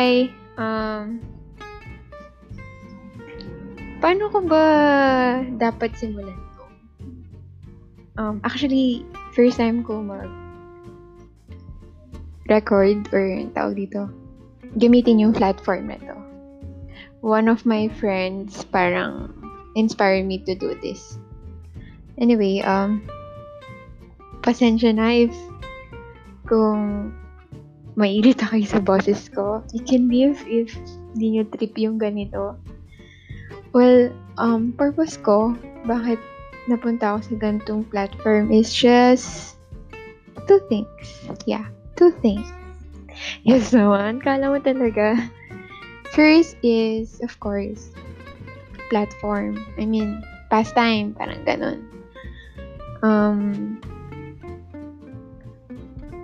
why, um, paano ko ba dapat simulan to? Um, actually, first time ko mag record or tawag dito, gamitin yung platform na to. One of my friends parang inspired me to do this. Anyway, um, pasensya na if kung mairita kayo sa boses ko. You can leave if di nyo trip yung ganito. Well, um, purpose ko, bakit napunta ako sa ganitong platform is just two things. Yeah, two things. Yes naman, kala mo talaga. First is, of course, platform. I mean, pastime, parang ganun. Um,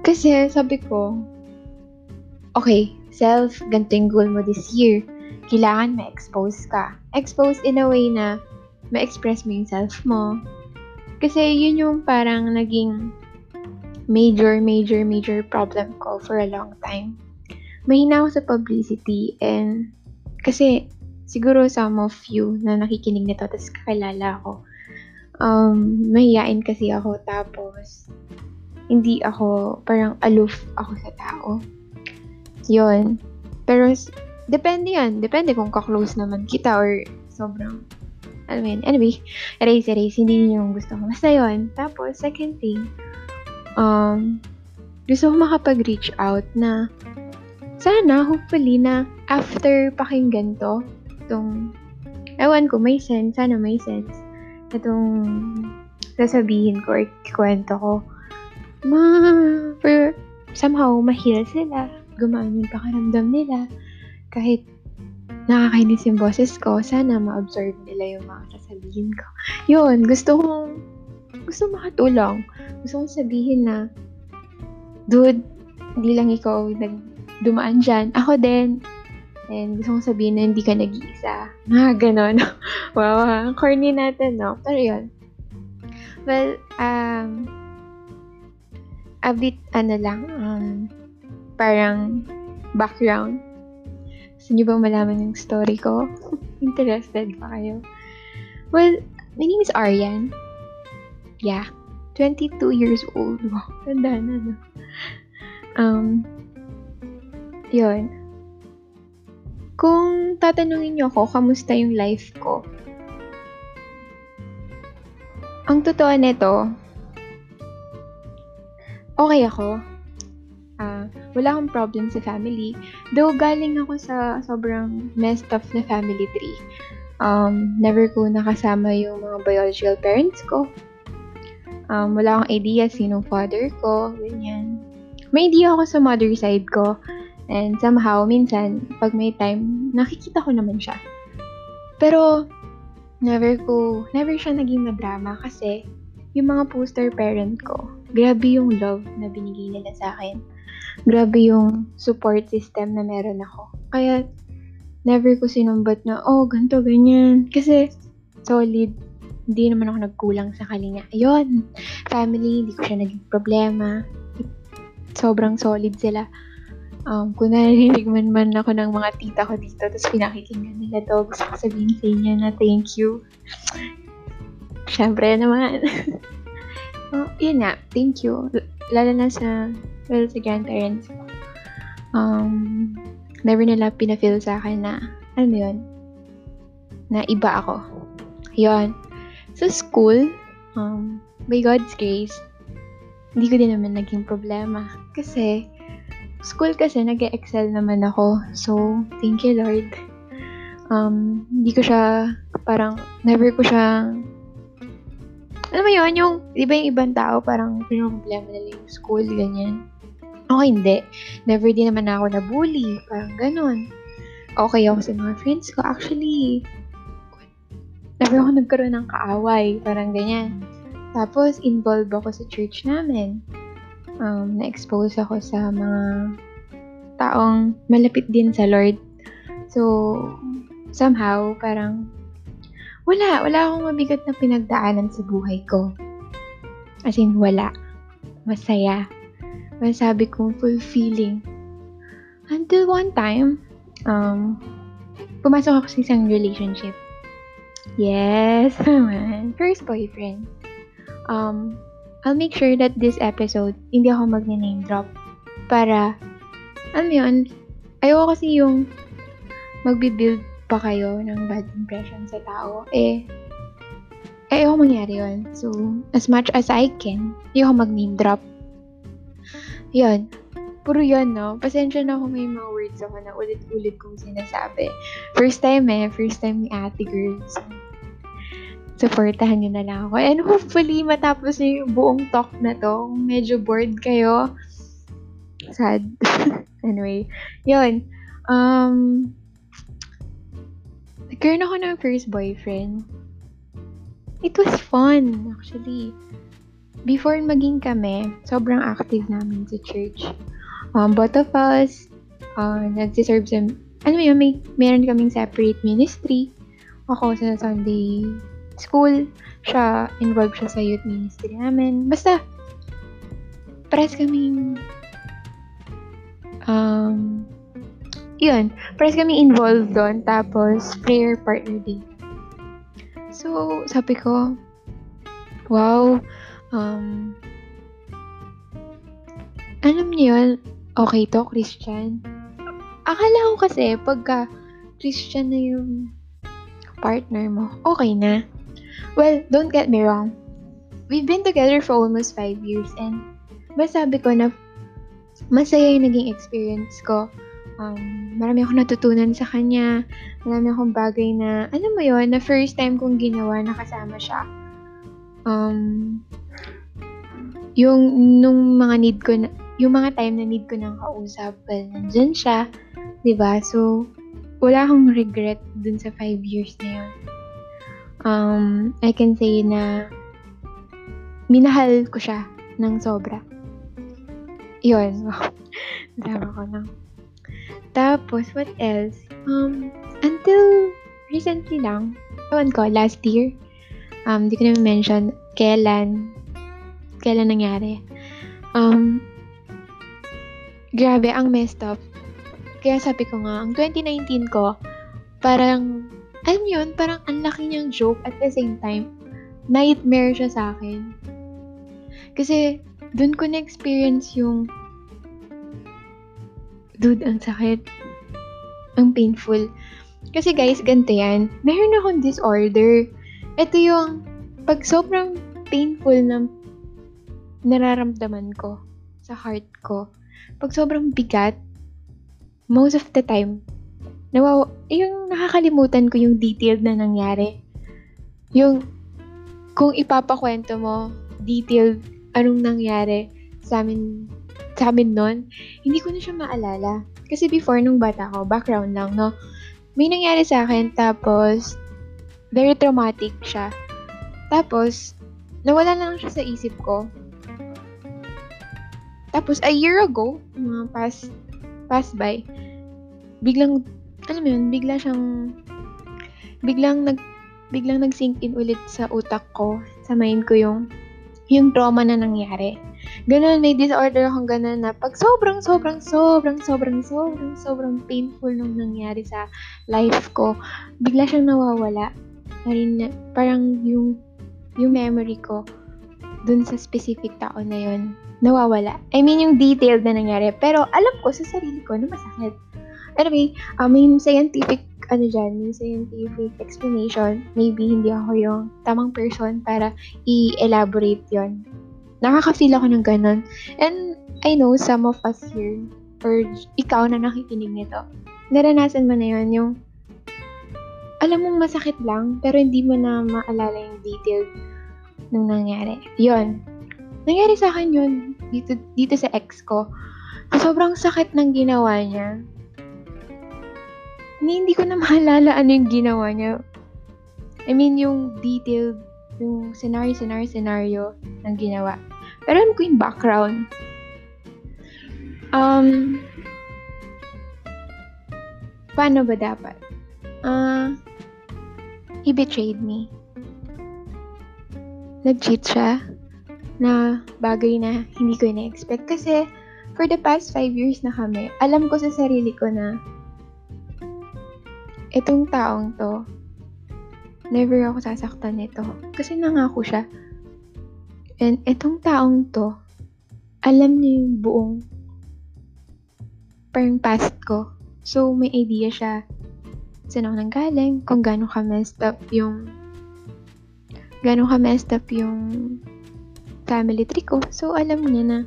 kasi sabi ko, okay, self, ganito yung goal mo this year kailangan ma-expose ka. Expose in a way na ma-express mo yung self mo. Kasi yun yung parang naging major, major, major problem ko for a long time. Mahina ako sa publicity and kasi siguro some of you na nakikinig nito tapos kakilala ako. Um, mahiyain kasi ako tapos hindi ako parang aloof ako sa tao. Yun. Pero Depende yan. Depende kung ka-close naman kita or sobrang, I mean, anyway, erase, erase. Hindi yun yung gusto ko. Basta yun. Tapos, second thing, um, gusto ko makapag-reach out na sana, hopefully, na after pakinggan to, itong, ewan ko, may sense, sana may sense, itong sasabihin ko or kwento ko, ma, for, somehow, mahil sila, gumaan yung pakaramdam nila, kahit nakakainis yung boses ko, sana ma-absorb nila yung mga sasabihin ko. Yun, gusto kong, gusto makatulong. Gusto kong sabihin na, dude, hindi lang ikaw nagdumaan dyan. Ako din. And gusto kong sabihin na hindi ka nag-iisa. Mga ganon. wow, corny natin, no? Pero yun. Well, um, a bit, ano lang, um, parang background gusto niyo bang malaman yung story ko? Interested pa kayo? Well, my name is Aryan. Yeah. 22 years old. Wow, tanda na, no? Um, yun. Kung tatanungin niyo ako, kamusta yung life ko? Ang totoo nito, okay ako uh, wala akong problem sa family. Though galing ako sa sobrang messed up na family tree. Um, never ko nakasama yung mga biological parents ko. Um, wala akong idea sinong father ko, ganyan. May idea ako sa mother side ko. And somehow, minsan, pag may time, nakikita ko naman siya. Pero, never ko, never siya naging madrama kasi yung mga poster parent ko, grabe yung love na binigay nila sa akin grabe yung support system na meron ako. Kaya, never ko sinumbat na, oh, ganto ganyan. Kasi, solid. Hindi naman ako nagkulang sa kanya. Ayun, family, hindi ko siya naging problema. Sobrang solid sila. Um, kung narinig man ako ng mga tita ko dito, tapos pinakikinggan nila to, gusto ko sabihin sa inyo na thank you. Siyempre naman. oh, yun nga, thank you. Lalo na sa well, sa grandparents ko, um, never nila pinafeel sa akin na, ano yun, na iba ako. Yun. Sa school, um, by God's grace, hindi ko din naman naging problema. Kasi, school kasi, nag excel naman ako. So, thank you, Lord. Um, hindi ko siya, parang, never ko siya alam mo yun, yung, di ba yung ibang tao, parang problema nila yung school, ganyan. Okay, hindi. Never din naman ako na-bully. Parang ganun. Okay ako sa mga friends ko. Actually, never ako nagkaroon ng kaaway. Parang ganyan. Tapos, involved ako sa church namin. Um, na-expose ako sa mga taong malapit din sa Lord. So, somehow, parang wala. Wala akong mabigat na pinagdaanan sa buhay ko. As in, wala. Masaya masabi kong fulfilling. Until one time, um, pumasok ako sa isang relationship. Yes, naman. First boyfriend. Um, I'll make sure that this episode, hindi ako mag-name drop. Para, alam yun, ayoko kasi yung magbi-build pa kayo ng bad impression sa tao. Eh, ayoko mangyari yun. So, as much as I can, ayoko mag-name drop. Yun. Puro yun, no? Pasensya na kung may mga words ako na ulit-ulit kong sinasabi. First time eh. First time ni ate girl. So, supportahan nyo na lang ako. And hopefully, matapos nyo yung buong talk na to. Kung medyo bored kayo. Sad. anyway, yun. Um, nagkaroon ako ng first boyfriend. It was fun, actually. Before maging kami, sobrang active namin sa church. Um, both of us, uh, nagsiserve sa, ano yun, may, meron kaming separate ministry. Ako sa Sunday school, siya, involved siya sa youth ministry namin. Basta, pares kaming, um, yun, pares kami involved doon, tapos prayer partner din. So, sabi ko, wow, um, alam niyo yun, okay to, Christian. Akala ko kasi, pagka Christian na yung partner mo, okay na. Well, don't get me wrong. We've been together for almost five years and masabi ko na masaya yung naging experience ko. Um, marami akong natutunan sa kanya. Marami akong bagay na, alam mo yon na first time kong ginawa na kasama siya. Um, yung nung mga need ko na, yung mga time na need ko ng kausap, well, nandyan siya. ba So, wala akong regret dun sa five years na yun um, I can say na minahal ko siya ng sobra. Yun. Drama ko na. Tapos, what else? Um, until recently lang, ewan ko, last year, um, di ko na mention kailan, kailan nangyari. Um, grabe, ang messed up. Kaya sabi ko nga, ang 2019 ko, parang alam yun, parang ang laki niyang joke at the same time, nightmare siya sa akin. Kasi, dun ko na-experience yung, dude, ang sakit. Ang painful. Kasi guys, ganito yan. Meron akong disorder. Ito yung, pag sobrang painful na nararamdaman ko sa heart ko, pag sobrang bigat, most of the time, nawaw yung nakakalimutan ko yung detailed na nangyari. Yung, kung ipapakwento mo, detailed, anong nangyari sa amin, sa amin nun, hindi ko na siya maalala. Kasi before nung bata ko, background lang, no? May nangyari sa akin, tapos, very traumatic siya. Tapos, nawala na lang siya sa isip ko. Tapos, a year ago, mga past, past by, biglang alam mo yun, bigla siyang, biglang nag, biglang nag-sink in ulit sa utak ko, sa mind ko yung, yung trauma na nangyari. Ganun, may disorder akong ganun na pag sobrang, sobrang, sobrang, sobrang, sobrang, sobrang painful nung nangyari sa life ko, bigla siyang nawawala. Parang yung, yung memory ko dun sa specific tao na yun, nawawala. I mean, yung detailed na nangyari. Pero alam ko sa sarili ko na masakit. Anyway, um, may scientific, ano dyan, may scientific explanation. Maybe hindi ako yung tamang person para i-elaborate yon Nakaka-feel ako ng ganun. And I know some of us here, or ikaw na nakikinig nito, naranasan mo na yun, yung alam mong masakit lang, pero hindi mo na maalala yung detail nung nangyari. Yon. Nangyari sa akin yun dito, dito sa ex ko. Sobrang sakit ng ginawa niya ni hindi ko na maalala ano yung ginawa niya. I mean, yung detailed, yung scenario, scenario, scenario ng ginawa. Pero alam ko yung background. Um, paano ba dapat? Uh, he betrayed me. Nag-cheat siya na bagay na hindi ko na-expect. Kasi, for the past five years na kami, alam ko sa sarili ko na itong taong to, never ako sasaktan nito. Kasi nangako siya. And itong taong to, alam niya yung buong parang past ko. So, may idea siya saan ako nanggaling, kung gano'n ka messed up yung gano'n ka messed up yung family tree ko. So, alam niya na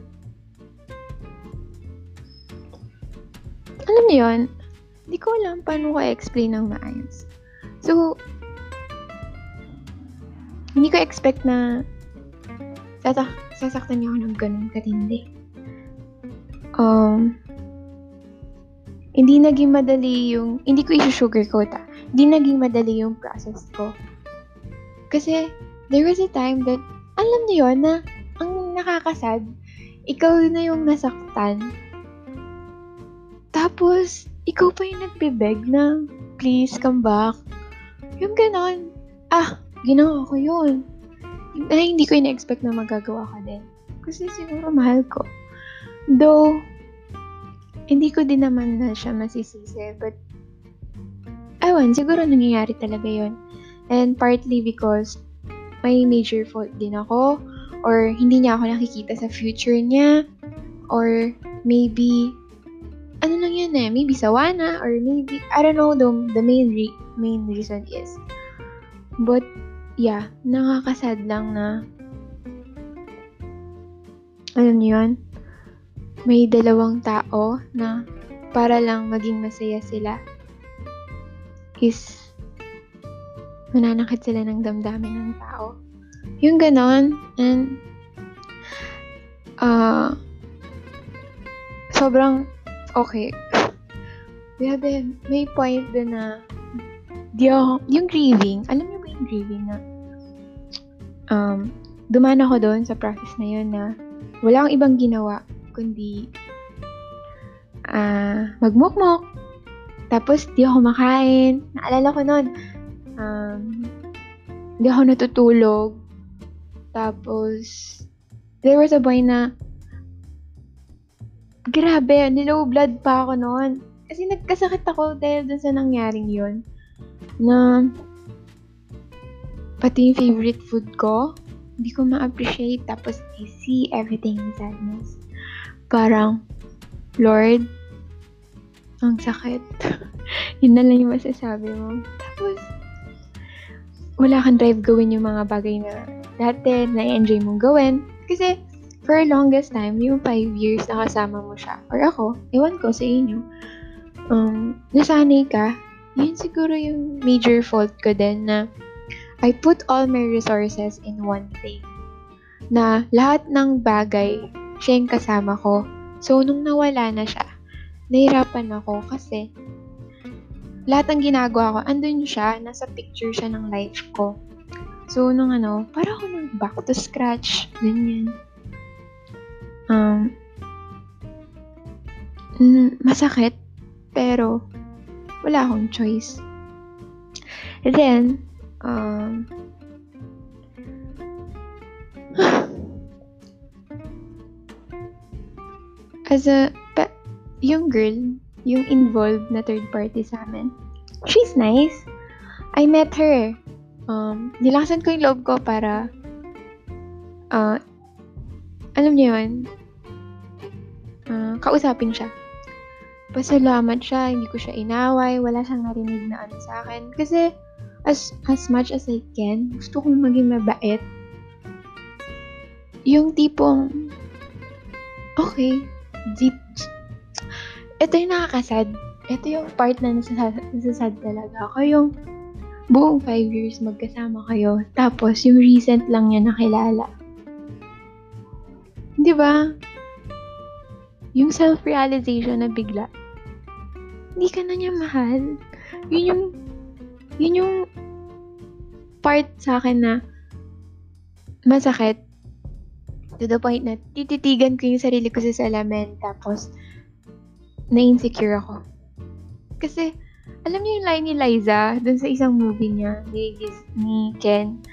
alam niyo yun, hindi ko alam paano ko explain ng maayos. So, hindi ko expect na sasak sasaktan niyo ako ng ganun katindi. Um, hindi naging madali yung, hindi ko i-sugarcoat ah, hindi naging madali yung process ko. Kasi, there was a time that, alam niyo yun na, ang nakakasad, ikaw na yung nasaktan. Tapos, ikaw pa yung nagbe-beg na, please, come back. Yung ganon. Ah, ginawa ko yun. Ay, hindi ko ina-expect na magagawa ka din. Kasi siguro mahal ko. Though, hindi ko din naman na siya masisisi, but, ewan, siguro nangyayari talaga yon And partly because may major fault din ako, or hindi niya ako nakikita sa future niya, or maybe, ano lang yun eh, maybe sawa or maybe, I don't know, the, the main, re- main reason is, but, yeah, nakakasad lang na, alam niyo yun, may dalawang tao na para lang maging masaya sila is mananakit sila ng damdamin ng tao. Yung ganon, and uh, sobrang okay. Grabe, may point din na di ako, yung grieving, alam niyo ba yung grieving na um, dumaan ako doon sa process na yun na wala akong ibang ginawa kundi uh, magmukmok. Tapos, di ako makain. Naalala ko noon, um, di ako natutulog. Tapos, there was a boy na, grabe, nilow blood pa ako noon. Kasi nagkasakit ako dahil dun sa nangyaring yun. Na, pati yung favorite food ko, hindi ko ma-appreciate. Tapos, I see everything in sadness parang, Lord, ang sakit. Yun na lang yung masasabi mo. Tapos, wala kang drive gawin yung mga bagay na dati na-enjoy mong gawin. Kasi, for longest time, yung five years na kasama mo siya, or ako, ewan ko sa inyo, um, nasanay ka, yun siguro yung major fault ko din na I put all my resources in one thing. Na lahat ng bagay siya yung kasama ko. So, nung nawala na siya, nahirapan ako kasi lahat ng ginagawa ko, andun siya, nasa picture siya ng life ko. So, nung ano, para ako nang back to scratch, ganyan. Um, masakit, pero wala akong choice. And then, um, as a, pa, yung girl, yung involved na third party sa amin, she's nice. I met her. Um, nilakasan ko yung loob ko para, uh, alam niyo yun, uh, kausapin siya. Pasalamat siya, hindi ko siya inaway, wala siyang narinig na ano sa akin. Kasi, as, as much as I can, gusto kong maging mabait. Yung tipong, okay, deep. Ito yung nakakasad. Ito yung part na nasasad, nasasad talaga ako. Yung buong five years magkasama kayo. Tapos, yung recent lang niya nakilala. Di ba? Yung self-realization na bigla. Hindi ka na niya mahal. Yun yung, yun yung part sa akin na masakit. To the point na tititigan ko yung sarili ko sa salamin tapos na-insecure ako. Kasi, alam niyo yung line ni Liza dun sa isang movie niya ni, ni Ken?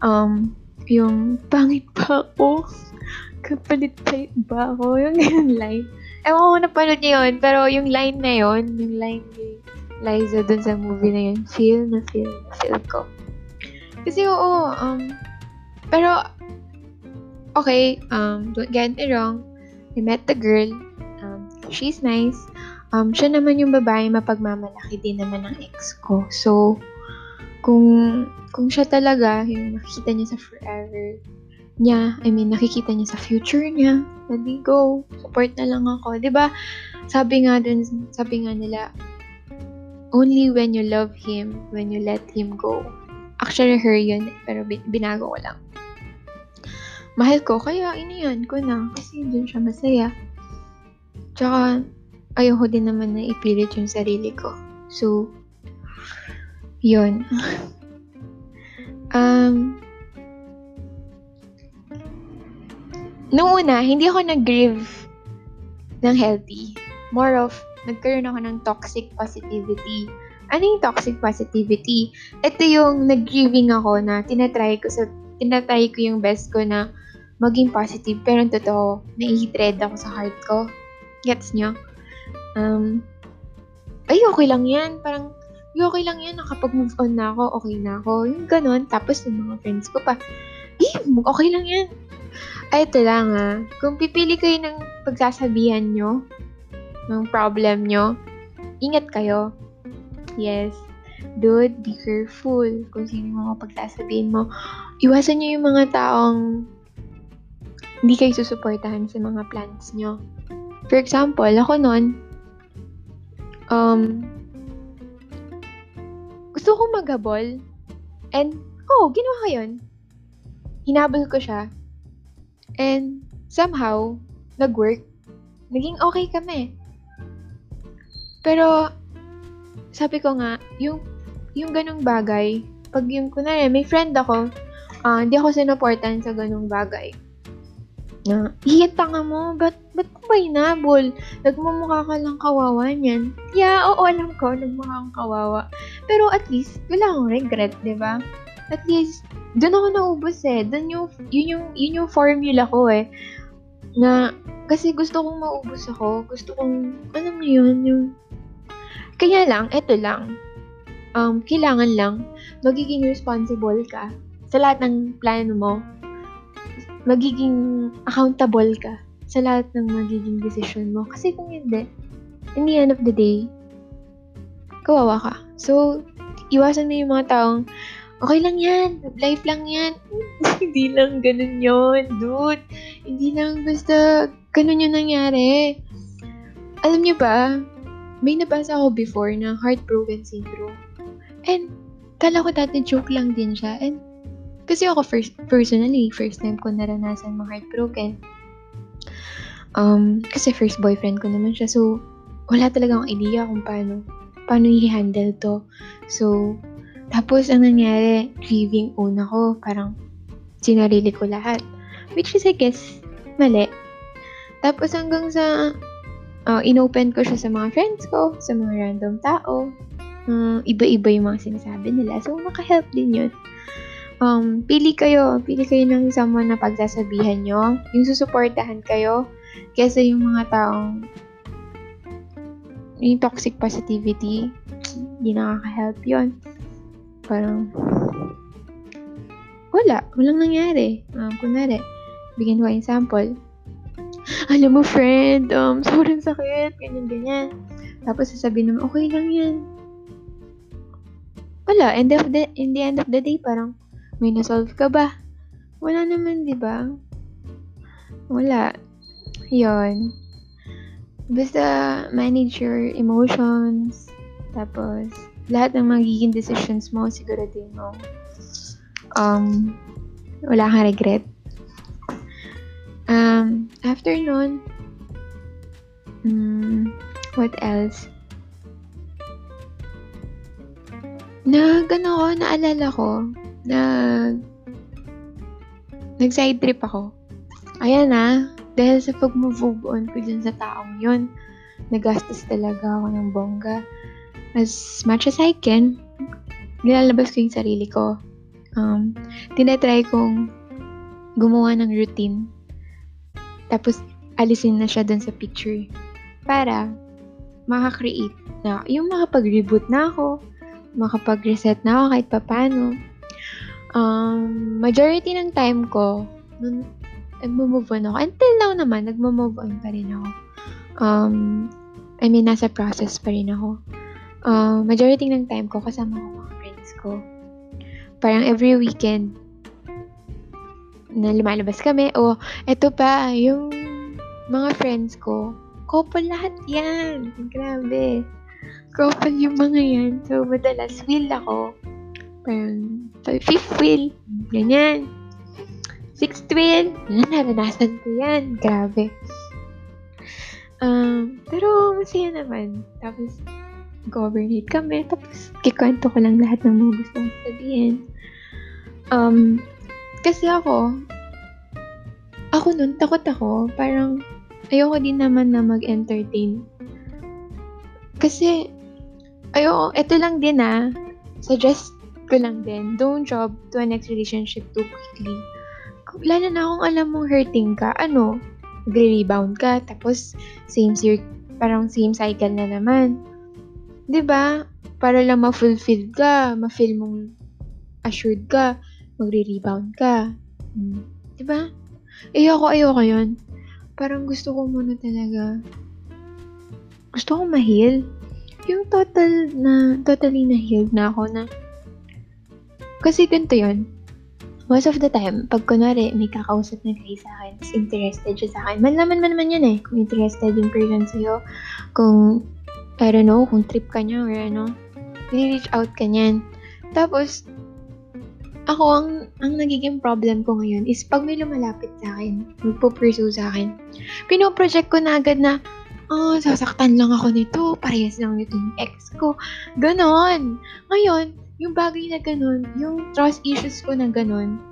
Um, yung pangit pa ako? Kapalit ba ako? Yung ganyan line. Ewan ko napanood niyo yun pero yung line na yun yung line ni Liza dun sa movie na yun. Feel na feel na feel ko. Kasi oo, um, pero, okay, um, don't get me wrong. I met the girl. Um, she's nice. Um, siya naman yung babae mapagmamalaki din naman ng ex ko. So, kung, kung siya talaga, yung nakikita niya sa forever, niya, I mean, nakikita niya sa future niya, let go. Support na lang ako. ba Sabi nga dun, sabi nga nila, only when you love him, when you let him go. Actually, her yun, pero binago ko lang. Mahal ko, kaya iniyan ko na, kasi dun siya masaya. Tsaka, ayoko din naman na ipilit yung sarili ko. So, yun. um, nung una, hindi ako nag-grieve ng healthy. More of, nagkaroon ako ng toxic positivity. Ano yung toxic positivity? Ito yung nag-grieving ako na tinatry ko sa tinatry ko yung best ko na maging positive. Pero totoo, nai-dread ako sa heart ko. Gets nyo? Um, ay, okay lang yan. Parang, ay, okay lang yan. Nakapag-move on na ako, okay na ako. Yung ganun. Tapos, yung mga friends ko pa, eh, okay lang yan. Ay, ito lang ah. Kung pipili kayo ng pagsasabihan nyo, ng problem nyo, ingat kayo. Yes. Dude, be careful kung sino yung mga pagsasabihin mo. Iwasan nyo yung mga taong hindi kayo susuportahan sa mga plans nyo. For example, ako noon, um, gusto ko maghabol. And, oh, ginawa ko yun. Hinabol ko siya. And, somehow, nag-work. Naging okay kami. Pero, sabi ko nga, yung, yung ganong bagay, pag yung, kunwari, may friend ako, uh, hindi ako sinuportan sa ganong bagay. Na, hiyat tanga mo, ba't, ba't ko ba inabol? Nagmumukha ka lang kawawa niyan. Yeah, oo, alam ko, nagmukha kang kawawa. Pero at least, wala akong regret, di ba? At least, doon ako naubos eh. Doon yung, yun yung, yun yung formula ko eh. Na, kasi gusto kong maubos ako. Gusto kong, alam mo yun, yung kaya lang, eto lang. Um, kailangan lang, magiging responsible ka sa lahat ng plano mo. Magiging accountable ka sa lahat ng magiging decision mo. Kasi kung hindi, in the end of the day, kawawa ka. So, iwasan mo yung mga taong, okay lang yan, life lang yan. hindi lang ganun yon dude. Hindi lang basta ganun yung nangyari. Alam niyo ba, may nabasa ako before na heartbroken syndrome. And, kala ko dati joke lang din siya. And, kasi ako first, personally, first time ko naranasan mga heartbroken. Um, kasi first boyfriend ko naman siya. So, wala talaga akong idea kung paano, paano i-handle to. So, tapos ang nangyari, grieving una ko, parang sinarili ko lahat. Which is, I guess, mali. Tapos hanggang sa uh, inopen ko siya sa mga friends ko, sa mga random tao. Uh, iba-iba yung mga sinasabi nila. So, makahelp din yun. Um, pili kayo. Pili kayo ng someone na pagsasabihan nyo. Yung susuportahan kayo. Kesa yung mga taong yung toxic positivity, hindi nakaka-help yun. Parang, wala. Walang nangyari. Um, kunwari, bigyan ko example alam mo friend, um, sobrang sakit, ganyan, ganyan. Tapos sasabihin naman, okay lang yan. Wala, end of the, in the end of the day, parang, may nasolve ka ba? Wala naman, di ba? Wala. Yon. Basta, manage your emotions. Tapos, lahat ng magiging decisions mo, siguro din mo. Um, wala kang regret. Um, after nun, um, what else? Nag, ano ko, naalala ko, nag, nag-side trip ako. Ayan na, dahil sa pag-move on ko dun sa taong yun, nagastos talaga ako ng bongga. As much as I can, nilalabas ko yung sarili ko. Um, tinatry kong gumawa ng routine tapos, alisin na siya dun sa picture. Para, makakreate na, yung makapag-reboot na ako, makapag-reset na ako kahit papano. Um, majority ng time ko, nun, nag-move on ako. Until now naman, nag-move on pa rin ako. Um, I mean, nasa process pa rin ako. Uh, majority ng time ko, kasama ko mga friends ko. Parang every weekend, na lumalabas kami. O, eto pa, yung mga friends ko, couple lahat yan. Grabe. Couple yung mga yan. So, madalas, wheel ako. Parang, fifth wheel. Ganyan. Sixth wheel. Yan, naranasan ko yan. Grabe. Um, pero, masaya naman. Tapos, governate kami. Tapos, kikwento ko lang lahat ng mga gusto kong sabihin. Um, kasi ako, ako nun, takot ako. Parang, ayoko din naman na mag-entertain. Kasi, ayoko, ito lang din ah, suggest ko lang din, don't jump to a next relationship too quickly. Lalo na kung alam mong hurting ka, ano, magre-rebound ka, tapos same year, parang same cycle na naman. 'Di ba? Para lang ma-fulfill ka, ma-feel mong assured ka magre-rebound ka. Hmm. Di ba? Ayoko, ayoko yun. Parang gusto ko muna talaga, gusto ko ma-heal. Yung total na, totally na healed na ako na, kasi ganito yun. Most of the time, pag kunwari may kakausap na guy sa akin, tapos interested siya sa akin, manlaman man naman yun eh, kung interested yung person sa'yo, kung, I don't know, kung trip ka niya or ano, reach out ka niyan. Tapos, ako, ang, ang nagiging problem ko ngayon is pag may lumalapit sa akin, magpo-pursue sa akin, pinoproject ko na agad na, oh, sasaktan lang ako nito, parehas lang nito yung ex ko. Ganon. Ngayon, yung bagay na ganon, yung trust issues ko na ganon,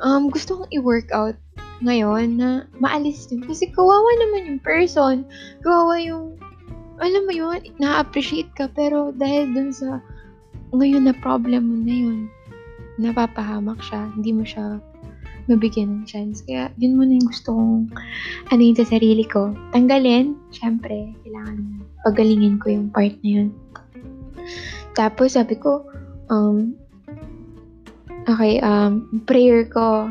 um, gusto kong i-work out ngayon na maalis din. Kasi kawawa naman yung person. Kawawa yung, alam mo yun, na-appreciate ka, pero dahil dun sa ngayon na problem mo na yun, napapahamak siya, hindi mo siya mabigyan ng chance. Kaya, yun muna yung gusto kong ano sa sarili ko. Tanggalin, syempre, kailangan pagalingin ko yung part na yun. Tapos, sabi ko, um, okay, um, prayer ko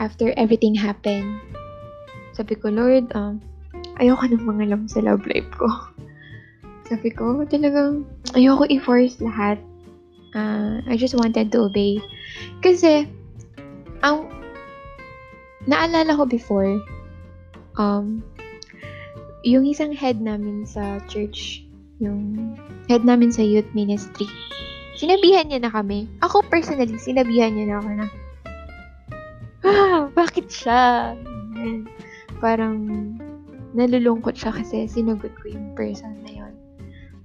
after everything happened. Sabi ko, Lord, um, ayoko ng mga alam sa love life ko. Sabi ko, talagang ayoko i-force lahat uh, I just wanted to obey. Kasi, ang naalala ko before, um, yung isang head namin sa church, yung head namin sa youth ministry, sinabihan niya na kami. Ako personally, sinabihan niya na ako na, ah, bakit siya? Parang, nalulungkot siya kasi sinagot ko yung person na yon.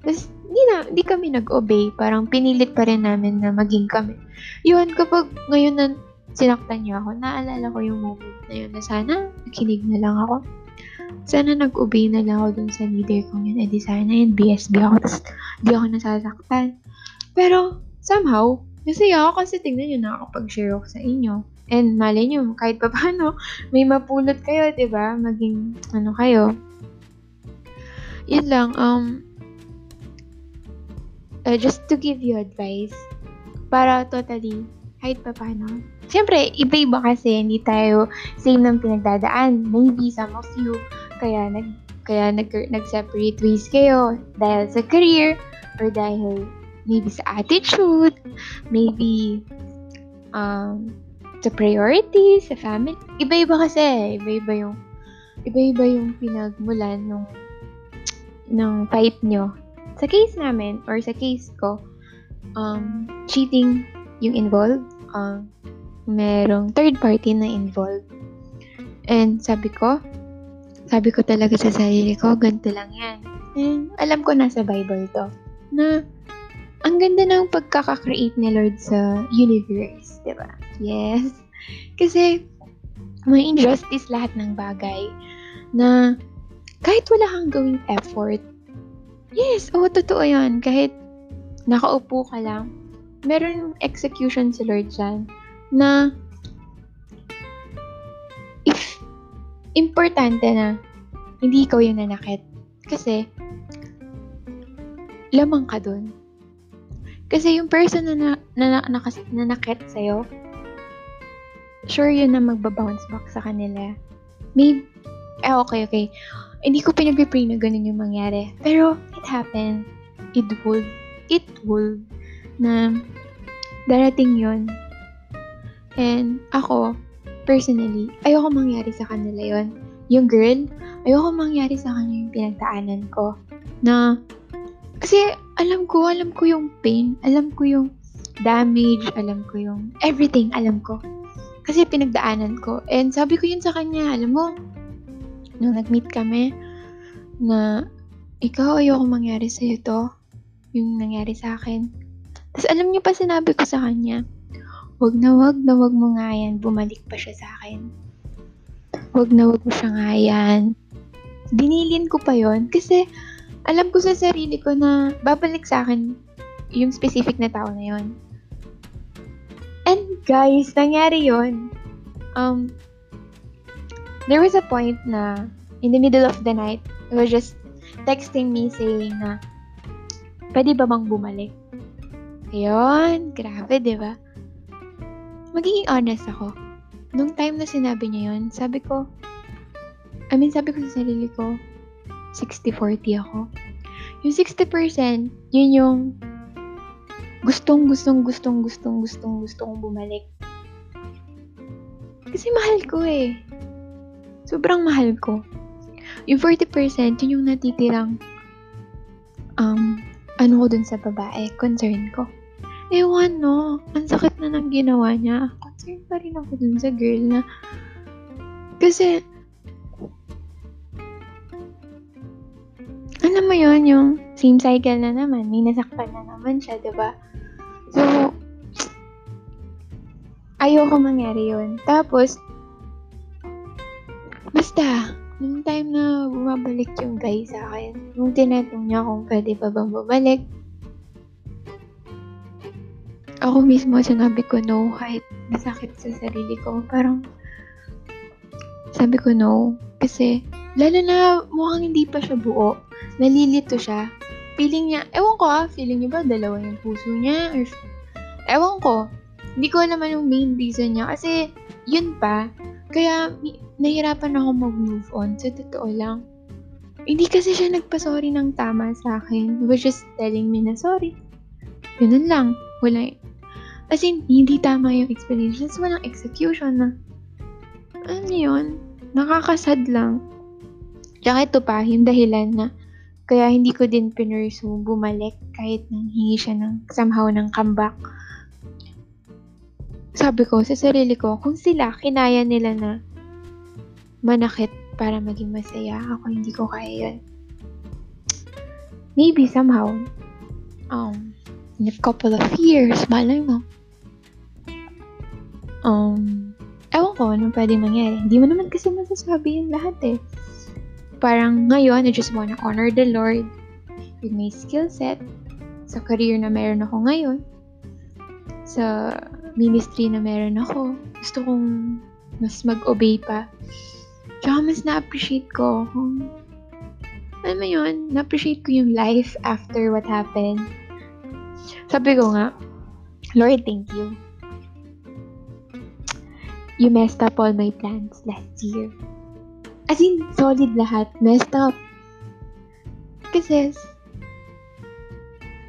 Tapos, hindi na, hindi kami nag-obey. Parang pinilit pa rin namin na maging kami. Yun, kapag ngayon na sinaktan niyo ako, naalala ko yung moment na yun na sana nakinig na lang ako. Sana nag-obey na lang ako dun sa leader kong yun. Eh di sana yun, BSB ako, tapos di ako nasasaktan. Pero, somehow, masaya ako kasi tingnan nyo, nakakapag-share ako sa inyo. And malay nyo, kahit pa paano, may mapulot kayo, ba diba? Maging, ano kayo. Yun lang, um, uh, just to give you advice, para totally, kahit pa paano. Siyempre, iba-iba kasi, hindi tayo same ng pinagdadaan. Maybe some of you, kaya nag kaya nag, nag-separate ways kayo dahil sa career or dahil maybe sa attitude, maybe um, sa priorities, sa family. Iba-iba kasi, iba-iba yung iba-iba yung pinagmulan ng ng fight nyo sa case namin, or sa case ko, um, cheating yung involved. Um, merong third party na involved. And sabi ko, sabi ko talaga sa sarili ko, ganito lang yan. And alam ko nasa Bible to, na ang ganda ng pagkaka-create ni Lord sa universe, di ba? Yes. Kasi, may injustice lahat ng bagay na kahit wala kang gawing effort, Yes, oo, totoo yan. Kahit nakaupo ka lang, meron execution si Lord dyan na if importante na hindi ikaw yung nanakit. Kasi, lamang ka dun. Kasi yung person na, na, na, na, na nakit sa'yo, sure yun na magbabounce back sa kanila. Maybe, eh, okay, okay. Hindi ko pinag-pray na ganun yung mangyari. Pero, it happened. It would. It would. Na, darating yun. And, ako, personally, ayoko mangyari sa kanila yon Yung girl, ayoko mangyari sa kanya yung pinagdaanan ko. Na, kasi, alam ko, alam ko yung pain. Alam ko yung damage. Alam ko yung everything. Alam ko. Kasi pinagdaanan ko. And sabi ko yun sa kanya, alam mo, nung nag-meet kami, na ikaw ayoko mangyari sa'yo to, yung nangyari sa akin. Tapos alam niyo pa sinabi ko sa kanya, wag na wag na wag mo nga yan, bumalik pa siya sa akin. Wag na wag mo siya nga yan. Binilin ko pa yon kasi alam ko sa sarili ko na babalik sa akin yung specific na tao na yon. And guys, nangyari yon. Um, there was a point na in the middle of the night, he was just texting me saying na, pwede ba bang bumalik? Ayun, grabe, di ba? Magiging honest ako. Nung time na sinabi niya yun, sabi ko, I mean, sabi ko sa sarili ko, 60-40 ako. Yung 60%, yun yung gustong, gustong, gustong, gustong, gustong, gustong bumalik. Kasi mahal ko eh. Sobrang mahal ko. Yung 40%, yun yung natitirang um, ano ko dun sa babae, concern ko. Ewan, no. Ang sakit na nang ginawa niya. Concern pa rin ako dun sa girl na kasi alam mo yon yung same cycle na naman. May nasaktan na naman siya, di ba? So, ayoko mangyari yun. Tapos, basta, nung time na bumabalik yung guy sa akin, nung tinatong niya kung pwede pa bang bumalik, ako mismo sinabi ko no kahit nasakit sa sarili ko. Parang, sabi ko no. Kasi, lalo na mukhang hindi pa siya buo. Nalilito siya feeling niya, ewan ko ah, feeling niya ba dalawa yung puso niya? Or, ewan ko. Hindi ko naman yung main reason niya. Kasi, yun pa. Kaya, nahirapan ako mag-move on. Sa totoo lang. Hindi kasi siya nagpa-sorry ng tama sa akin. Was just telling me na sorry. Ganun lang. Wala As in, hindi tama yung explanations. Walang execution na. Ano yun? Nakakasad lang. Tsaka ito pa, yung dahilan na kaya hindi ko din pinursu bumalik kahit nang hingi siya ng somehow ng comeback. Sabi ko sa sarili ko, kung sila kinaya nila na manakit para maging masaya, ako hindi ko kaya yun. Maybe somehow, um, in a couple of years, malay mo. Um, ewan ko anong pwede mangyari. Hindi mo naman kasi masasabi yung lahat eh parang ngayon, I just wanna honor the Lord with my skill set sa career na meron ako ngayon, sa ministry na meron ako. Gusto kong mas mag-obey pa. Tsaka mas na-appreciate ko kung alam mo yun, na-appreciate ko yung life after what happened. Sabi ko nga, Lord, thank you. You messed up all my plans last year. As in, solid lahat. Messed up. Kasi,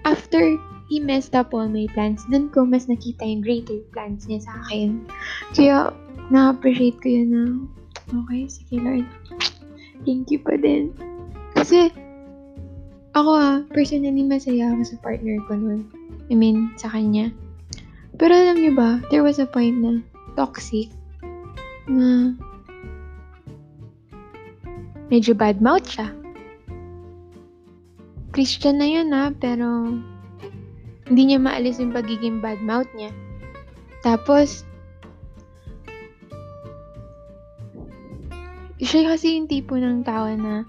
after he messed up all my plans, dun ko mas nakita yung greater plans niya sa akin. Kaya, na-appreciate ko yun na, okay, sige Lord. Thank you pa din. Kasi, ako ah, personally masaya ako sa partner ko nun. I mean, sa kanya. Pero alam niyo ba, there was a point na toxic na medyo bad mouth siya. Christian na yun ha, pero hindi niya maalis yung pagiging bad mouth niya. Tapos, siya kasi yung tipo ng tao na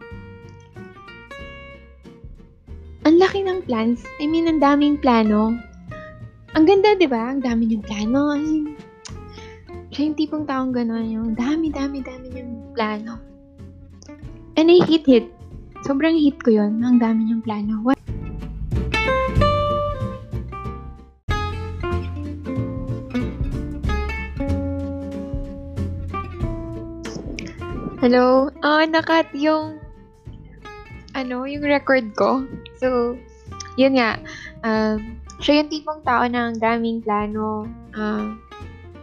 ang laki ng plans. I mean, ang daming plano. Ang ganda, di ba? Ang dami niyong plano. I mean, siya yung tipong taong gano'n, yung dami, dami, dami niyong plano. And I hate it. Sobrang hate ko yon Ang dami niyang plano. What? Hello? Ah, nakat yung ano, yung record ko. So, yun nga. Um, siya yung tipong tao na ang daming plano. Um,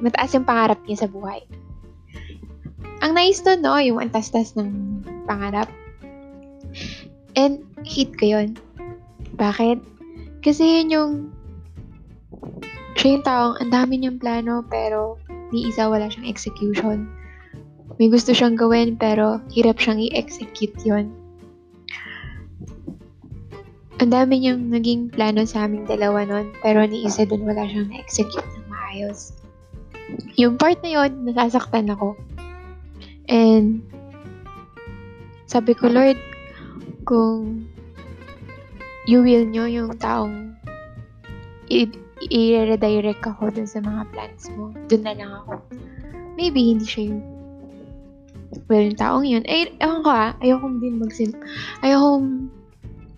mataas yung pangarap niya sa buhay. Ang nice to, no? Yung antas-tas ng pangarap. And, hit ko yun. Bakit? Kasi yun yung siya yung taong ang dami niyang plano pero ni isa wala siyang execution. May gusto siyang gawin pero hirap siyang i-execute yon ang dami niyang naging plano sa aming dalawa nun, pero ni isa dun wala siyang na-execute ng maayos. Yung part na yun, nasasaktan ako. And, sabi ko, Lord, kung you will nyo yung taong i-redirect ako dun sa mga plans mo, dun na lang ako. Maybe hindi siya yung well, yung taong yun. Ay, ewan ko ah, ayokong din magsin... Ayokong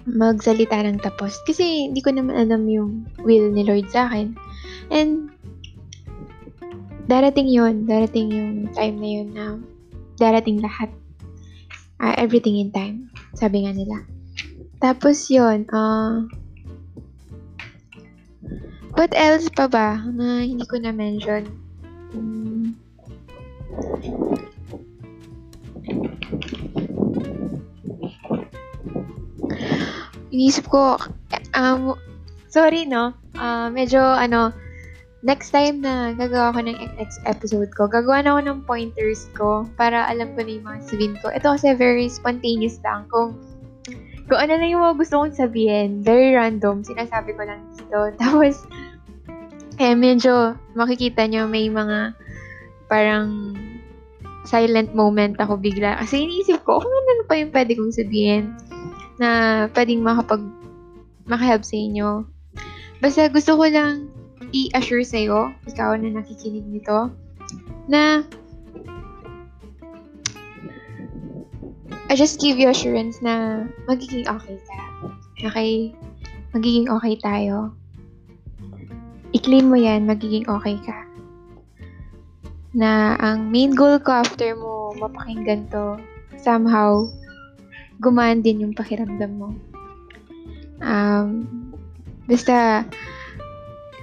magsalita ng tapos. Kasi hindi ko naman alam yung will ni Lord sa akin. And, darating yon Darating yung time na yun na darating lahat. Uh, everything in time. Sabi nga nila. Tapos yon uh, what else pa ba na hindi ko na-mention? Um, inisip ko, um, sorry no, uh, medyo ano, next time na gagawa ko ng next episode ko, gagawa na ako ng pointers ko para alam ko na yung mga sabihin ko. Ito kasi very spontaneous lang. Kung, kung ano na yung mga gusto kong sabihin, very random, sinasabi ko lang dito. Tapos, eh, medyo makikita nyo may mga parang silent moment ako bigla. Kasi iniisip ko, kung ano pa yung pwede kong sabihin na pwedeng makapag makahelp sa inyo. Basta gusto ko lang i-assure sa'yo, ikaw na nakikinig nito, na I just give you assurance na magiging okay ka. Okay? Magiging okay tayo. I-claim mo yan, magiging okay ka. Na ang main goal ko after mo mapakinggan to, somehow, gumaan din yung pakiramdam mo. Um, basta,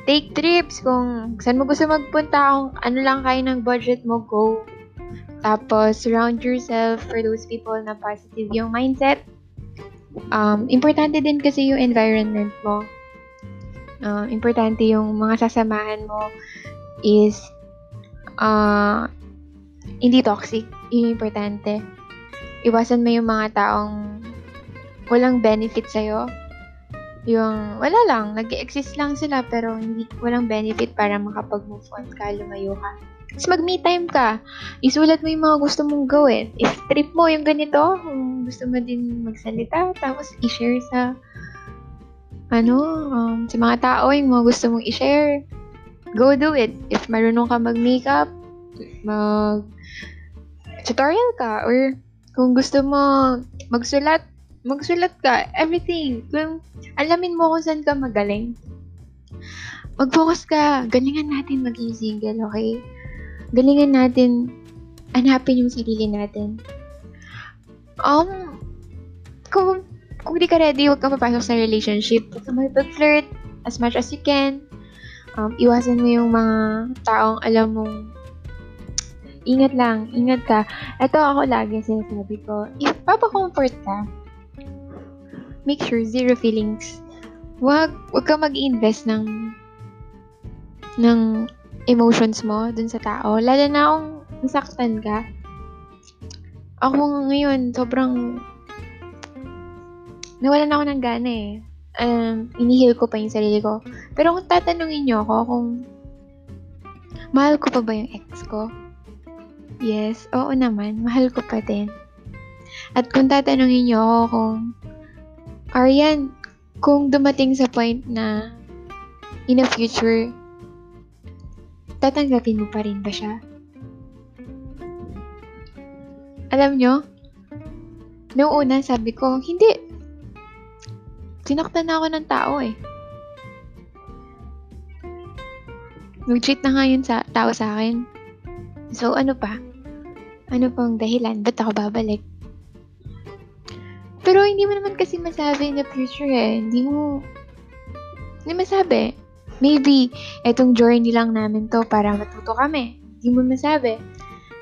take trips kung saan mo gusto magpunta, kung ano lang kayo ng budget mo, go. Tapos, surround yourself for those people na positive yung mindset. Um, importante din kasi yung environment mo. Uh, importante yung mga sasamahan mo is uh, hindi toxic. Yung importante iwasan mo yung mga taong walang benefit sa'yo. Yung, wala lang, nag-exist lang sila pero hindi, walang benefit para makapag-move on ka, lumayo ka. Tapos mag-me time ka. Isulat mo yung mga gusto mong gawin. If trip mo yung ganito, kung gusto mo din magsalita, tapos i-share sa ano, um, sa mga tao yung mga gusto mong i-share, go do it. If marunong ka mag-makeup, mag tutorial ka, or kung gusto mo magsulat, magsulat ka. Everything. Kung alamin mo kung saan ka magaling. Mag-focus ka. Galingan natin maging single, okay? Galingan natin hanapin yung sarili natin. Um, kung, kung di ka ready, huwag kang papasok sa relationship. Huwag kang mag-flirt as much as you can. Um, iwasan mo yung mga taong alam mong ingat lang, ingat ka. Ito ako lagi sinasabi ko, if papa-comfort ka, make sure zero feelings. Wag, wag ka mag-invest ng ng emotions mo dun sa tao. Lalo na kung nasaktan ka. Ako ngayon, sobrang nawalan ako ng gana eh. Um, inihil ko pa yung sarili ko. Pero kung tatanungin niyo ako kung mahal ko pa ba yung ex ko, Yes, oo naman. Mahal ko pa din. At kung tatanungin niyo ako kung, Arian, kung dumating sa point na in the future, tatanggapin mo pa rin ba siya? Alam nyo, noong una sabi ko, hindi. Sinaktan na ako ng tao eh. Nag-cheat na nga yun sa tao sa akin. So, ano pa? Ano pang dahilan? Ba't ako babalik? Pero hindi mo naman kasi masabi in the future eh. Hindi mo, hindi masabi. Maybe, etong journey lang namin to para matuto kami. Hindi mo masabi.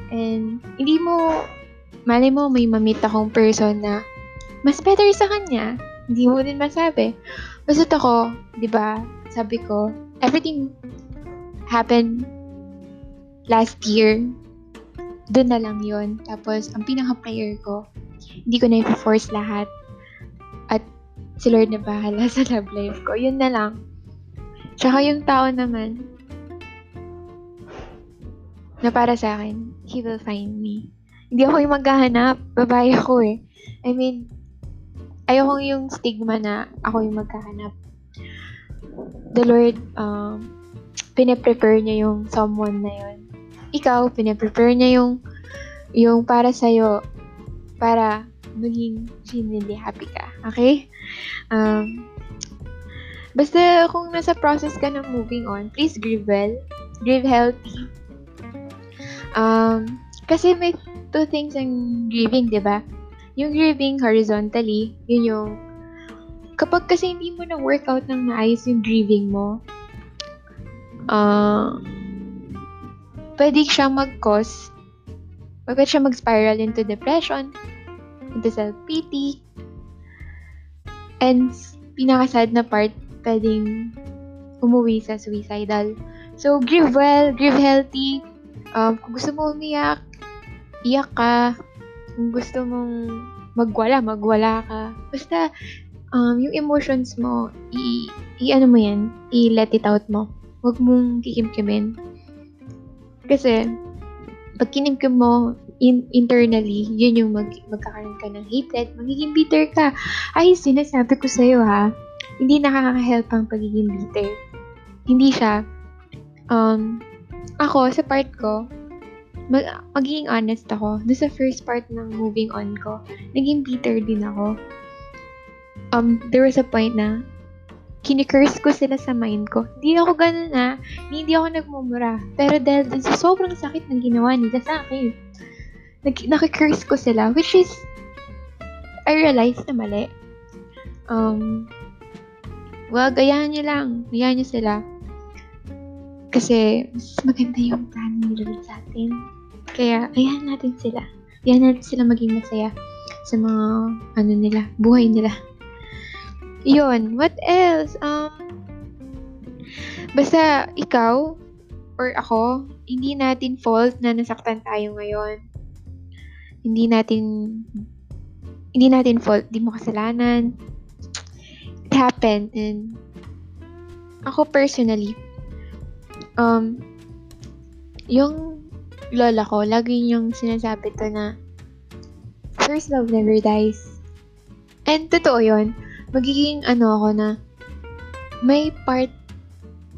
And, hindi mo, mali mo, may mamit akong person na mas better sa kanya. Hindi mo din masabi. Basta ako, di ba, sabi ko, everything happened last year doon na lang yon Tapos, ang pinaka-prayer ko, hindi ko na i-force lahat. At si Lord na bahala sa love life ko. Yun na lang. Tsaka yung tao naman, na para sa akin, He will find me. Hindi ako yung maghahanap. Babae ako eh. I mean, ayoko yung stigma na ako yung maghahanap. The Lord, um, pinaprepare niya yung someone na yun ikaw, pinaprepare niya yung, yung para sa'yo, para maging genuinely happy ka. Okay? Um, basta kung nasa process ka ng moving on, please grieve well. Grieve healthy. Um, kasi may two things ang grieving, di ba? Yung grieving horizontally, yun yung kapag kasi hindi mo na workout ng naayos yung grieving mo, uh, pwede siya mag-cause, pwede siya mag-spiral into depression, into self-pity, and pinaka-sad na part, pwedeng umuwi sa suicidal. So, grieve well, grieve healthy. Um, kung gusto mo umiyak, iyak ka. Kung gusto mong magwala, magwala ka. Basta, um, yung emotions mo, i, i ano mo yan, i-let it out mo. Huwag mong kikimkimin. Kasi, pag kinimkim mo in, internally, yun yung mag, magkakaroon ka ng hatred, magiging bitter ka. Ay, sinasabi ko sa'yo ha, hindi nakaka-help ang pagiging bitter. Hindi siya. Um, ako, sa part ko, mag, magiging honest ako. Doon sa first part ng moving on ko, naging bitter din ako. Um, there was a point na kinikurse ko sila sa mind ko. Hindi ako ganun na. Hindi ako nagmumura. Pero dahil din sa sobrang sakit ng ginawa nila sa akin, nag nakikurse ko sila. Which is, I realized na mali. Um, well, gayahan nyo lang. Gayahan nyo sila. Kasi, mas maganda yung plano nila sa atin. Kaya, ayan natin sila. Ayan natin sila maging masaya sa mga, ano nila, buhay nila. Yun, what else? Um, basta ikaw or ako, hindi natin fault na nasaktan tayo ngayon. Hindi natin hindi natin fault, hindi mo kasalanan. It happened and ako personally um yung lola ko, lagi yung sinasabi to na first love never dies. And totoo yun magiging ano ako na may part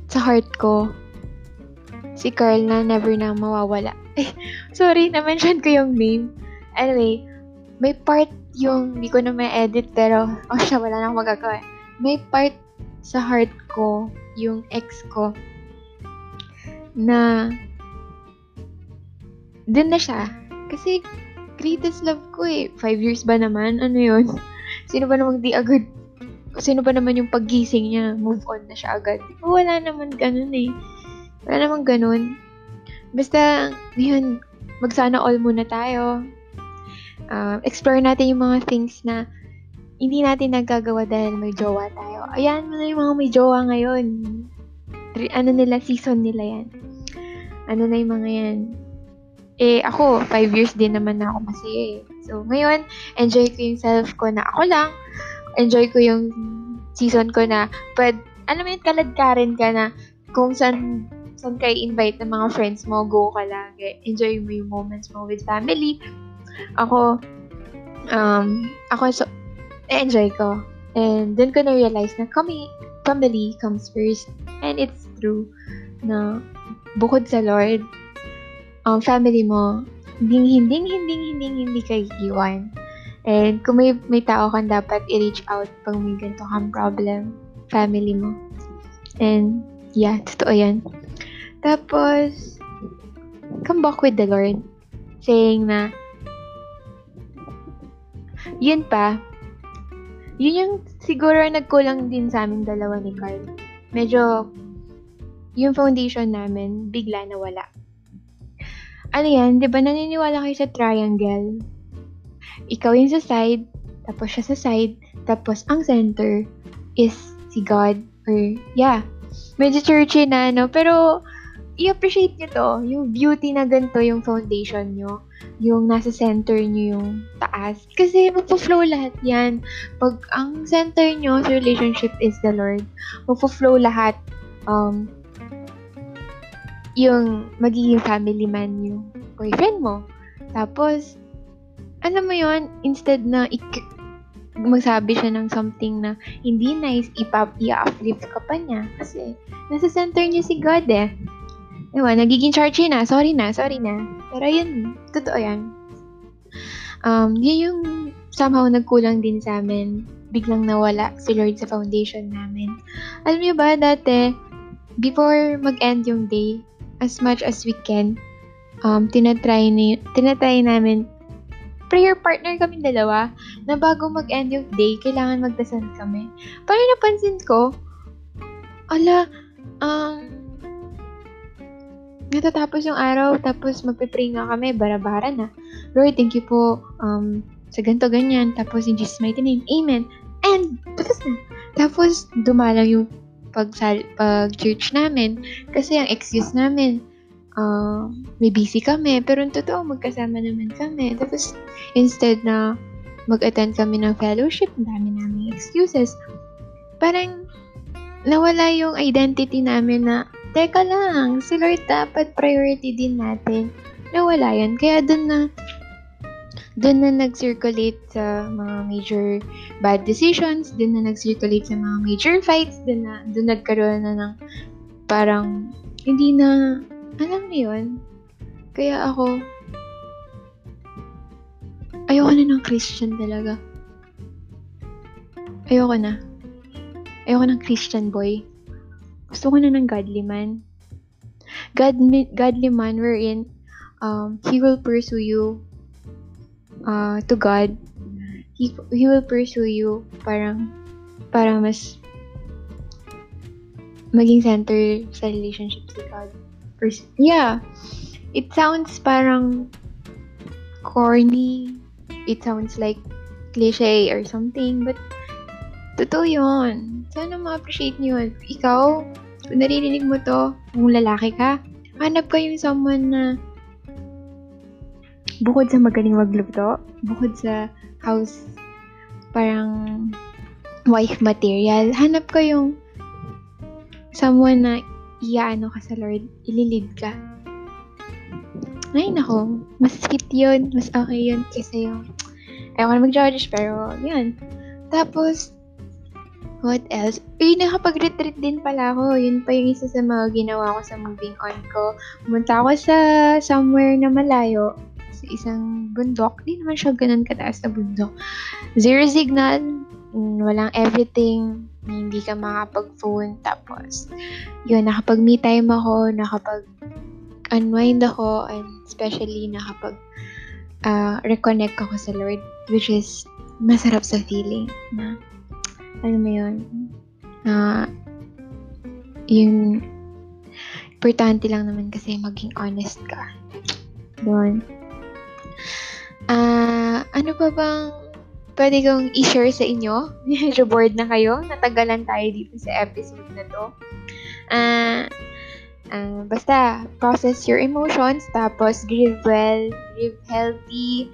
sa heart ko si Carl na never na mawawala. Eh, sorry, na-mention ko yung name. Anyway, may part yung, hindi ko na may edit pero, oh siya, wala na magagawa. May part sa heart ko, yung ex ko, na, dun na siya. Kasi, greatest love ko eh. Five years ba naman? Ano yun? Sino ba namang di agad sino ba naman yung paggising niya, move on na siya agad. Wala naman ganun eh. Wala naman ganun. Basta, ngayon, magsana all muna tayo. Uh, explore natin yung mga things na hindi natin nagagawa dahil may jowa tayo. Ayan mo na yung mga may jowa ngayon. Ano nila, season nila yan. Ano na yung mga yan. Eh, ako, 5 years din naman na ako masaya eh. So, ngayon, enjoy ko yung self ko na ako lang enjoy ko yung season ko na, but, alam mo yun, kaladkarin ka na, kung saan, saan kayo invite ng mga friends mo, go ka lang. Enjoy mo yung moments mo with family. Ako, um, ako, so, enjoy ko. And dun ko na-realize na kami, family comes first. And it's true na bukod sa Lord, um, family mo, hindi, hindi, hindi, hindi, hindi kayo iwan. And kung may, may tao kang dapat i-reach out pag may ganito kang problem, family mo. And yeah, totoo yan. Tapos, come back with the Lord. saying na, yun pa, yun yung siguro nagkulang din sa amin dalawa ni Carl. Medyo, yung foundation namin, bigla nawala. Ano yan, di ba naniniwala kayo sa triangle? Ikaw yung sa side, tapos siya sa side, tapos ang center is si God, or yeah, medyo churchy na, no? Pero, i-appreciate nyo to, yung beauty na ganito yung foundation nyo yung nasa center nyo yung taas. Kasi magpo-flow lahat yan. Pag ang center nyo sa relationship is the Lord, magpo-flow lahat. Um, yung magiging family man yung boyfriend mo. Tapos, ano mo yon instead na ik- magsabi siya ng something na hindi nice, ipap i-uplift ka pa niya. Kasi, nasa center niya si God eh. Ewan, nagiging chargy na. Sorry na, sorry na. Pero yun, totoo yan. Um, yun yung somehow nagkulang din sa amin. Biglang nawala si Lord sa foundation namin. Alam niyo ba, dati, before mag-end yung day, as much as we can, um, tinatry, ni, tinatry namin, prayer partner kami dalawa, na bago mag-end yung day, kailangan magdasal kami. Parang napansin ko, ala, um, natatapos yung araw, tapos magpe-pray nga kami, bara-bara na. Lord, thank you po um, sa ganto ganyan. Tapos in Jesus' mighty name, Amen. And, tapos na. Tapos, dumalang yung pag, pag church namin. Kasi ang excuse namin, uh, may busy kami. Pero totoo, magkasama naman kami. Tapos, instead na mag-attend kami ng fellowship, ang dami namin excuses. Parang, nawala yung identity namin na teka lang, si Lord dapat priority din natin. Nawala yan. Kaya dun na, dun na nag-circulate sa mga major bad decisions, dun na nag-circulate sa mga major fights, dun na, dun nagkaroon na ng parang, hindi na, alam mo yun? Kaya ako, ayoko na ng Christian talaga. Ayoko na. Ayoko ng Christian boy. Gusto ko na ng godly man. God, godly man wherein um, he will pursue you uh, to God. He, he will pursue you parang parang mas maging center sa relationship si God. Pers- yeah. It sounds parang corny. It sounds like cliche or something. But, totoo yun. Sana ma-appreciate nyo. Ikaw, kung naririnig mo to, kung lalaki ka, hanap ka yung someone na bukod sa magaling magluto, bukod sa house parang wife material, hanap ko yung someone na iyaano ka sa Lord, ililid ka. Ay, nako, mas fit yun, mas okay yun kasi yung, ayaw ko na mag-judge, pero yun. Tapos, What else? Uy, nakapag-retreat din pala ako. Yun pa yung isa sa mga ginawa ko sa moving on ko. Pumunta ako sa somewhere na malayo. Sa isang bundok. Hindi naman siya ganun kataas na bundok. Zero signal. Mm, walang everything. Hindi ka makapag-phone. Tapos, yun, nakapag-me time ako. Nakapag unwind ako. And especially, nakapag uh, reconnect ako sa Lord. Which is, masarap sa feeling na alam mo yun, na uh, yung importante lang naman kasi maging honest ka. Doon. Ah, uh, ano pa bang pwede kong i-share sa inyo? Medyo bored na kayo. Natagalan tayo dito sa episode na to. Ah, uh, uh, basta, process your emotions, tapos grieve well, grieve healthy.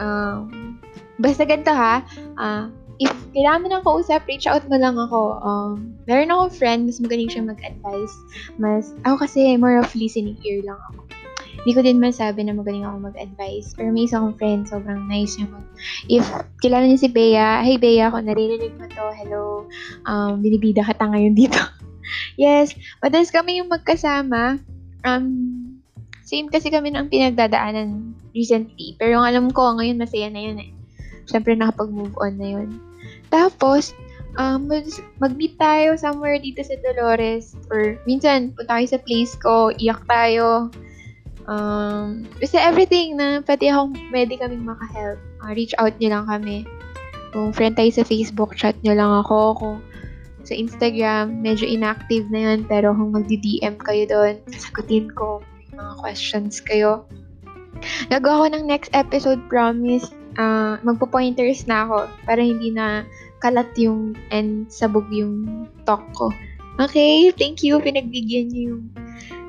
Um, basta ganito ha, uh, if kailangan mo ng kausap, reach out mo lang ako. Um, meron akong friend, mas magaling siya mag-advise. Mas, ako kasi more of listening ear lang ako. Hindi ko din masabi na magaling ako mag-advise. Pero may isang friend, sobrang nice niya. If kilala niya si Bea, hey Bea, kung naririnig mo to, hello, um, binibida ka ta ngayon dito. yes, madalas kami yung magkasama. Um, same kasi kami ng pinagdadaanan recently. Pero yung alam ko, ngayon masaya na yun eh. Siyempre, nakapag-move on na yun. Tapos, um, mag-meet tayo somewhere dito sa Dolores. Or minsan, punta tayo sa place ko, iyak tayo. Um, basta everything na pati akong pwede kaming makahelp. Uh, reach out nyo lang kami. Kung friend tayo sa Facebook, chat nyo lang ako. Kung sa Instagram, medyo inactive na yun. Pero kung magdi-DM kayo doon, sasagutin ko may mga questions kayo. Gagawa ko ng next episode, promise. Uh, magpo-pointers na ako para hindi na kalat yung and sabog yung talk ko. Okay, thank you. Pinagbigyan niyo yung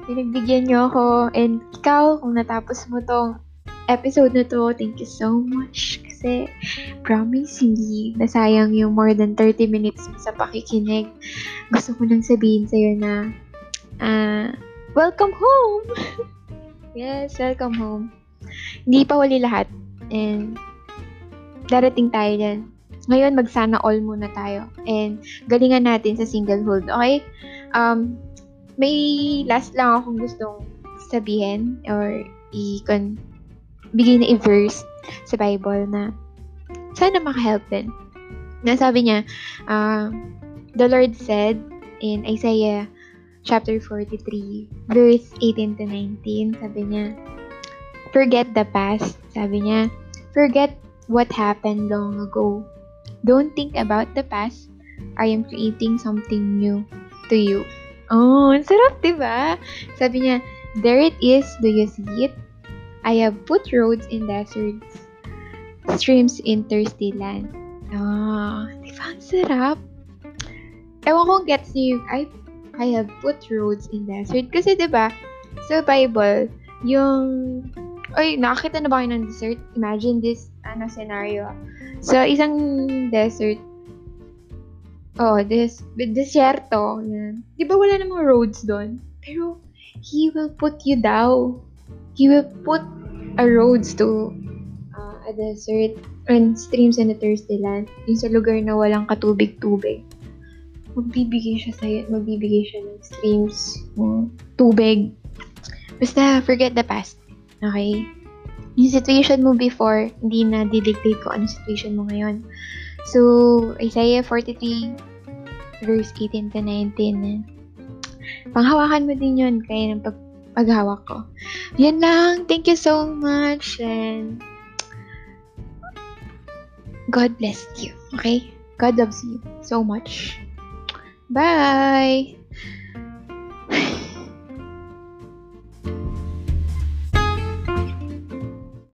pinagbigyan niyo ako. And ikaw, kung natapos mo tong episode na to, thank you so much. Kasi, promise, hindi nasayang yung more than 30 minutes sa pakikinig. Gusto ko lang sabihin sa'yo na, uh, welcome home! yes, welcome home. Hindi pa wali lahat. And, darating tayo dyan. Ngayon, magsana all muna tayo. And, galingan natin sa single hold. Okay? Um, may last lang akong gustong sabihin or i-con bigay na i-verse sa Bible na sana makahelp din. Na sabi niya, uh, the Lord said in Isaiah chapter 43, verse 18 to 19, sabi niya, forget the past, sabi niya, forget what happened long ago. Don't think about the past. I am creating something new to you. Oh, ang sarap, di ba? Sabi niya, there it is, do you see it? I have put roads in deserts, streams in thirsty land. Ah, di ba ang sarap? Ewan kong gets niyo I, I have put roads in desert. Kasi di ba sa Bible, yung Oy, nakakita na ba kayo ng desert? Imagine this ano scenario. So, isang desert. Oh, this desierto. Yan. Di ba wala namang roads doon? Pero, He will put you down. He will put a roads to uh, a desert and streams and a thirsty land. Yung sa lugar na walang katubig-tubig. Magbibigay siya sa'yo. Magbibigay siya ng streams, mo, tubig. Basta, forget the past Okay? Yung situation mo before, hindi na didictate ko ano situation mo ngayon. So, Isaiah 43, verse 18 to 19. Panghawakan mo din yun kaya ng pag paghawak ko. Yan lang. Thank you so much. And God bless you. Okay? God loves you so much. Bye!